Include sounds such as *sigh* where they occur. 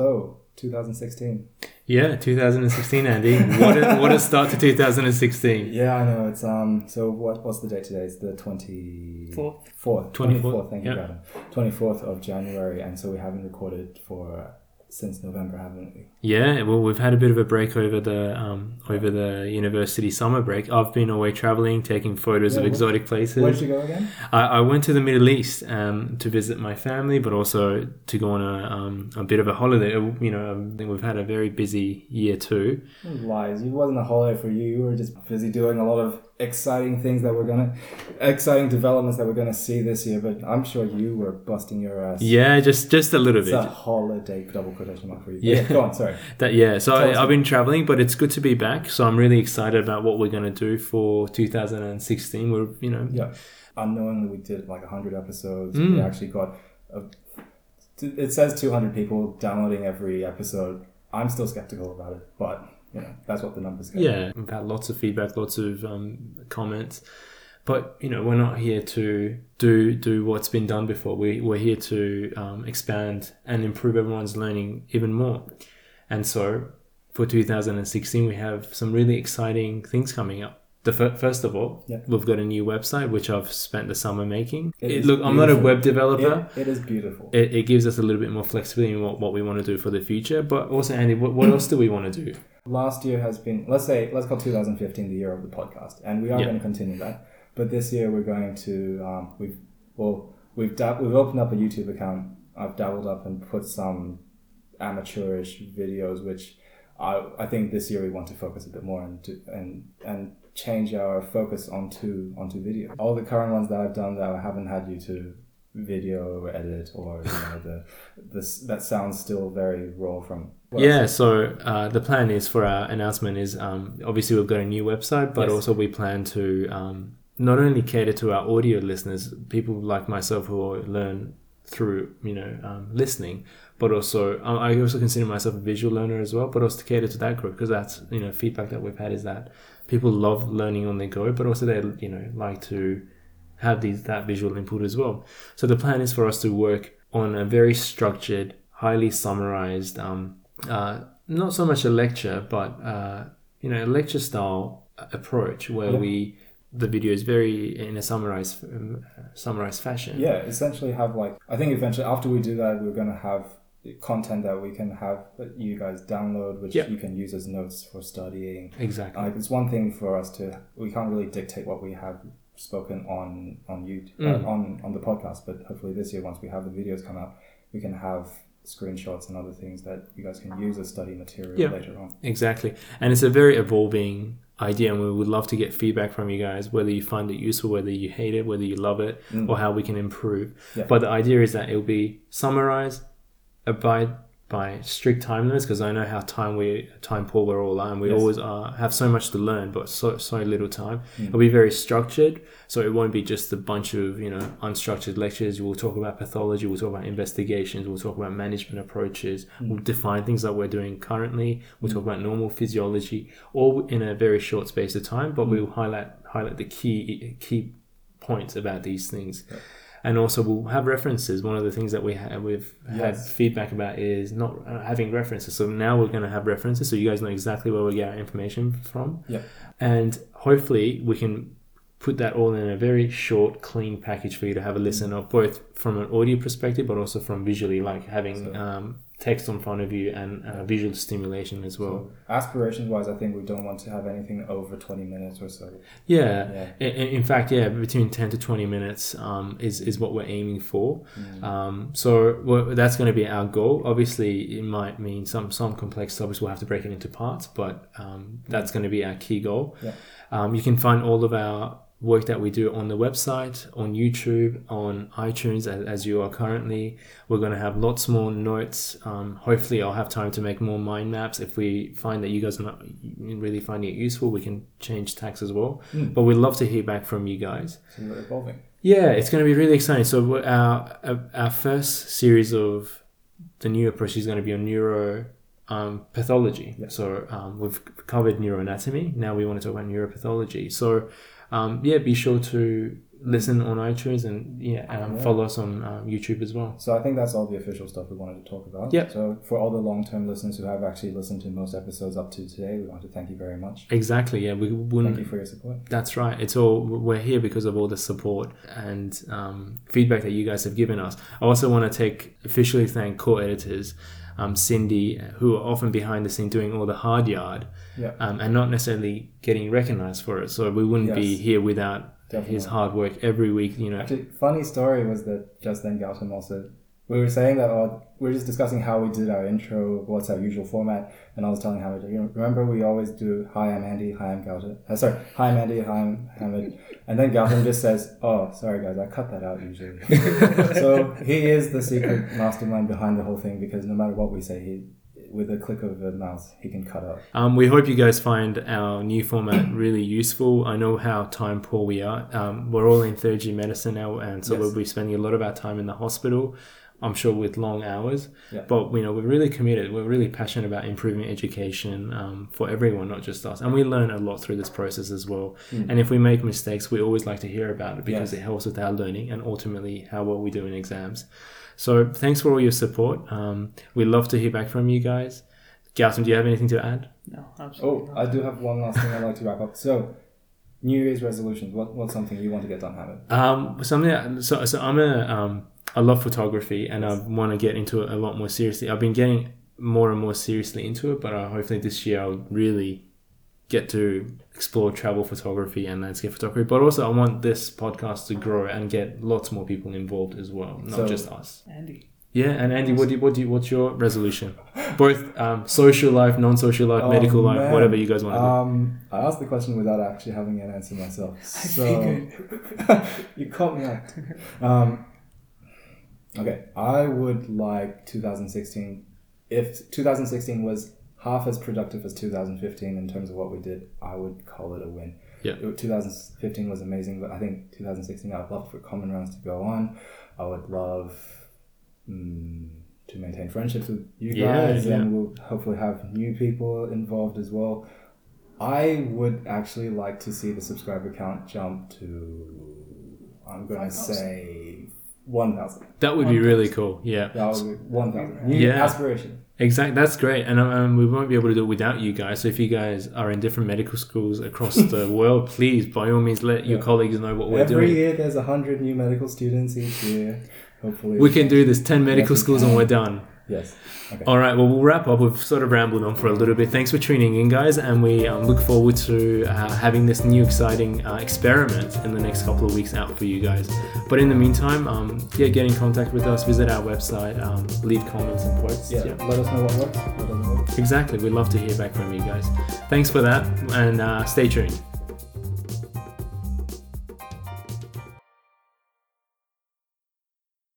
So, 2016. Yeah, 2016, Andy. What a, what a start to 2016. *laughs* Yeah, I know. It's um. So what? What's the date today? It's the 24th. Fourth. 24th. Thank you, yeah. Gavin. 24th of January, and so we haven't recorded for since November, haven't we? Yeah, well, we've had a bit of a break over the um, over the university summer break. I've been away traveling, taking photos Yeah, of exotic places. Where did you go again? I, I went to the Middle East um, to visit my family, but also to go on a, um, a bit of a holiday. Uh, You know, I think we've had a very busy year too. Lies. It wasn't a holiday for you. You were just busy doing a lot of exciting things that we're gonna, exciting developments that we're gonna see this year. But I'm sure you were busting your ass. Yeah, just just a little bit. It's bit. a holiday double quotation mark for you. Yeah. Go on. Sorry. *laughs* That yeah. So Tell I, I've been traveling, but it's good to be back. So I'm really excited about what we're gonna do for 2016. We're you know Yeah. Unknowingly, we did like 100 episodes. Mm. We actually got, a, it says 200 people downloading every episode. I'm still skeptical about it, but you know that's what the numbers go. Yeah, we've had lots of feedback, lots of um, comments, but you know we're not here to do do what's been done before. We we're here to um, expand and improve everyone's learning even more. And so, for 2016, we have some really exciting things coming up. The fir- first of all, Yeah. we've got a new website which I've spent the summer making. It It- look, I'm not a web developer. It, it is beautiful. It, it gives us a little bit more flexibility in what, what we want to do for the future. But also, Andy, what, what else do we want to do? Last year has been, let's say, let's call 2015 the year of the podcast, and we are Yeah. going to continue that. But this year we're going to, um, we've, well, we've dab- we've opened up a YouTube account. I've dabbled up and put some amateurish videos, which I, I think this year we want to focus a bit more and to, and and change our focus onto onto video. All the current ones that I've done that I haven't had you to video edit or you know the *laughs* this that sounds still very raw from yeah, so uh, the plan is for our announcement is um, obviously we've got a new website, but Yes. also we plan to um, not only cater to our audio listeners, people like myself who learn through you know um, listening, but also um, I also consider myself a visual learner as well, but also to cater to that group because that's you know feedback that we've had is that people love learning on the go, but also they you know like to have these that visual input as well. So the plan is for us to work on a very structured, highly summarized, um, uh, not so much a lecture, but uh, you know, a lecture style approach where Yeah. we the video is very in a summarized um, summarized fashion. yeah essentially have like i think eventually after we do that we're going to have content that we can have that you guys download which Yeah. you can use as notes for studying Exactly. like it's one thing for us to we can't really dictate what we have spoken on on YouTube Mm. uh, on on the podcast but hopefully this year once we have the videos come out we can have screenshots and other things that you guys can use as study material Yeah. later on Exactly. And it's a very evolving idea, and we would love to get feedback from you guys, whether you find it useful, whether you hate it, whether you love it, Mm. or how we can improve. Yeah. But the idea is that it'll be summarized, abide by strict time limits, because I know how time we time poor we're all are, and we Yes. always are, have so much to learn, but so so little time. Mm. It'll be very structured, so it won't be just a bunch of you know unstructured lectures. We'll talk about pathology, we'll talk about investigations, we'll talk about management approaches, Mm. we'll define things that we're doing currently. We'll talk about normal physiology, all in a very short space of time. But Mm. we'll highlight highlight the key key points about these things. Yeah. And also, we'll have references. One of the things that we have, we've had feedback about is not uh, having references. So now we're going to have references, so you guys know exactly where we get our information from. Yeah. And hopefully, we can put that all in a very short, clean package for you to have a listen of, both from an audio perspective, but also from visually, like having So- um, text on front of you and uh, visual stimulation as well. so aspirations wise i think we don't want to have anything over 20 minutes or so Yeah. yeah In, in fact, yeah, between 10 to 20 minutes um, is, is what we're aiming for. Mm. Um, so we that's going to be our goal. Obviously, it might mean some, some complex topics we'll have to break it into parts, but um, that's going to be our key goal. Yeah. Um, you can find all of our work that we do on the website, on YouTube, on iTunes, as, as you are currently. We're going to have lots more notes. Um, hopefully, I'll have time to make more mind maps. If we find that you guys are not really finding it useful, we can change tax as well. Mm. But we'd love to hear back from you guys. we're evolving Yeah, it's going to be really exciting. So our- our first series of the new approach is going to be on neuro um, pathology. Yeah. So um, we've covered neuroanatomy. Now we want to talk about neuropathology. So um, yeah, be sure to listen on iTunes and yeah, um, Yeah. follow us on um, YouTube as well. So I think that's all the official stuff we wanted to talk about. Yep. So for all the long-term listeners who have actually listened to most episodes up to today, we want to thank you very much. Exactly. Yeah, we wouldn't. Thank you for your support. That's right. It's all we're here because of all the support and um, feedback that you guys have given us. I also want to take officially thank core editors, um, Cindy, who are often behind the scene doing all the hard yard, Yeah. um, and not necessarily getting recognized for it. So we wouldn't be here without his hard work every week. You know. Actually, funny story was that just then Gautam also we were saying that oh, we were just discussing how we did our intro, what's our usual format, and I was telling Hamid, you know, remember we always do hi I'm Andy, hi I'm Gautam. Uh, sorry, hi I'm Andy, hi I'm Hamid, and then Gautam just says, oh sorry guys, I cut that out usually. *laughs* so he is the secret mastermind behind the whole thing because no matter what we say, he with a click of a mouse he can cut out. Um, we hope you guys find our new format really useful. I know how time poor we are. Um, we're all in third year medicine now, and so Yes. we'll be spending a lot of our time in the hospital. I'm sure with long hours, Yeah. but you know we're really committed. We're really passionate about improving education um, for everyone, not just us. And we learn a lot through this process as well. And if we make mistakes, we always like to hear about it because. Yes. it helps with our learning and ultimately how well we do in exams. So thanks for all your support. Um, we love to hear back from you guys. Gautam, do you have anything to add? No, absolutely. Oh, not. I do have one last thing I'd like to wrap up. So, New Year's resolutions. What what's something you want to get done, Hamid? Um, something that, so, so I'm a um, I love photography and I want to get into it a lot more seriously. I've been getting more and more seriously into it, but uh, hopefully this year I'll really get to explore travel photography and landscape photography. But also I want this podcast to grow and get lots more people involved as well, not So- just us. Andy. Yeah, and Andy, what do you, what do you, what's your resolution? Both um, social life, non-social life, Oh, medical life, whatever you guys want to do. Um, I asked the question without actually having an answer myself. So *laughs* you caught me out. Um, okay, I would like 2016. If 2016 was half as productive as 2015 in terms of what we did, I would call it a win. Yeah. 2015 was amazing, but I think 2016 I would love for common rounds to go on. I would love mm, to maintain friendships with you guys, yeah. and we'll hopefully have new people involved as well. I would actually like to see the subscriber count jump to, I'm going to 5,000. Say 1,000. That would be really cool. Yeah. That would be 1,000. New Yeah. aspiration. Exactly, that's great, and um, we won't be able to do it without you guys. So if you guys are in different medical schools across *laughs* the world, please by all means let your Yeah. colleagues know what we're Every doing. Every year there's 100 new medical students each year. Hopefully. We can do this. Ten medical we schools, and we're done. Yes. Okay. All right. Well, we'll wrap up. We've sort of rambled on for a little bit. Thanks for tuning in, guys, and we um, look forward to uh, having this new exciting uh, experiment in the next couple of weeks out for you guys. But in the meantime, um, yeah, get in contact with us. Visit our website. Um, leave comments and quotes. Yeah. Let us know what works, what doesn't. Exactly. We'd love to hear back from you guys. Thanks for that, and uh, stay tuned.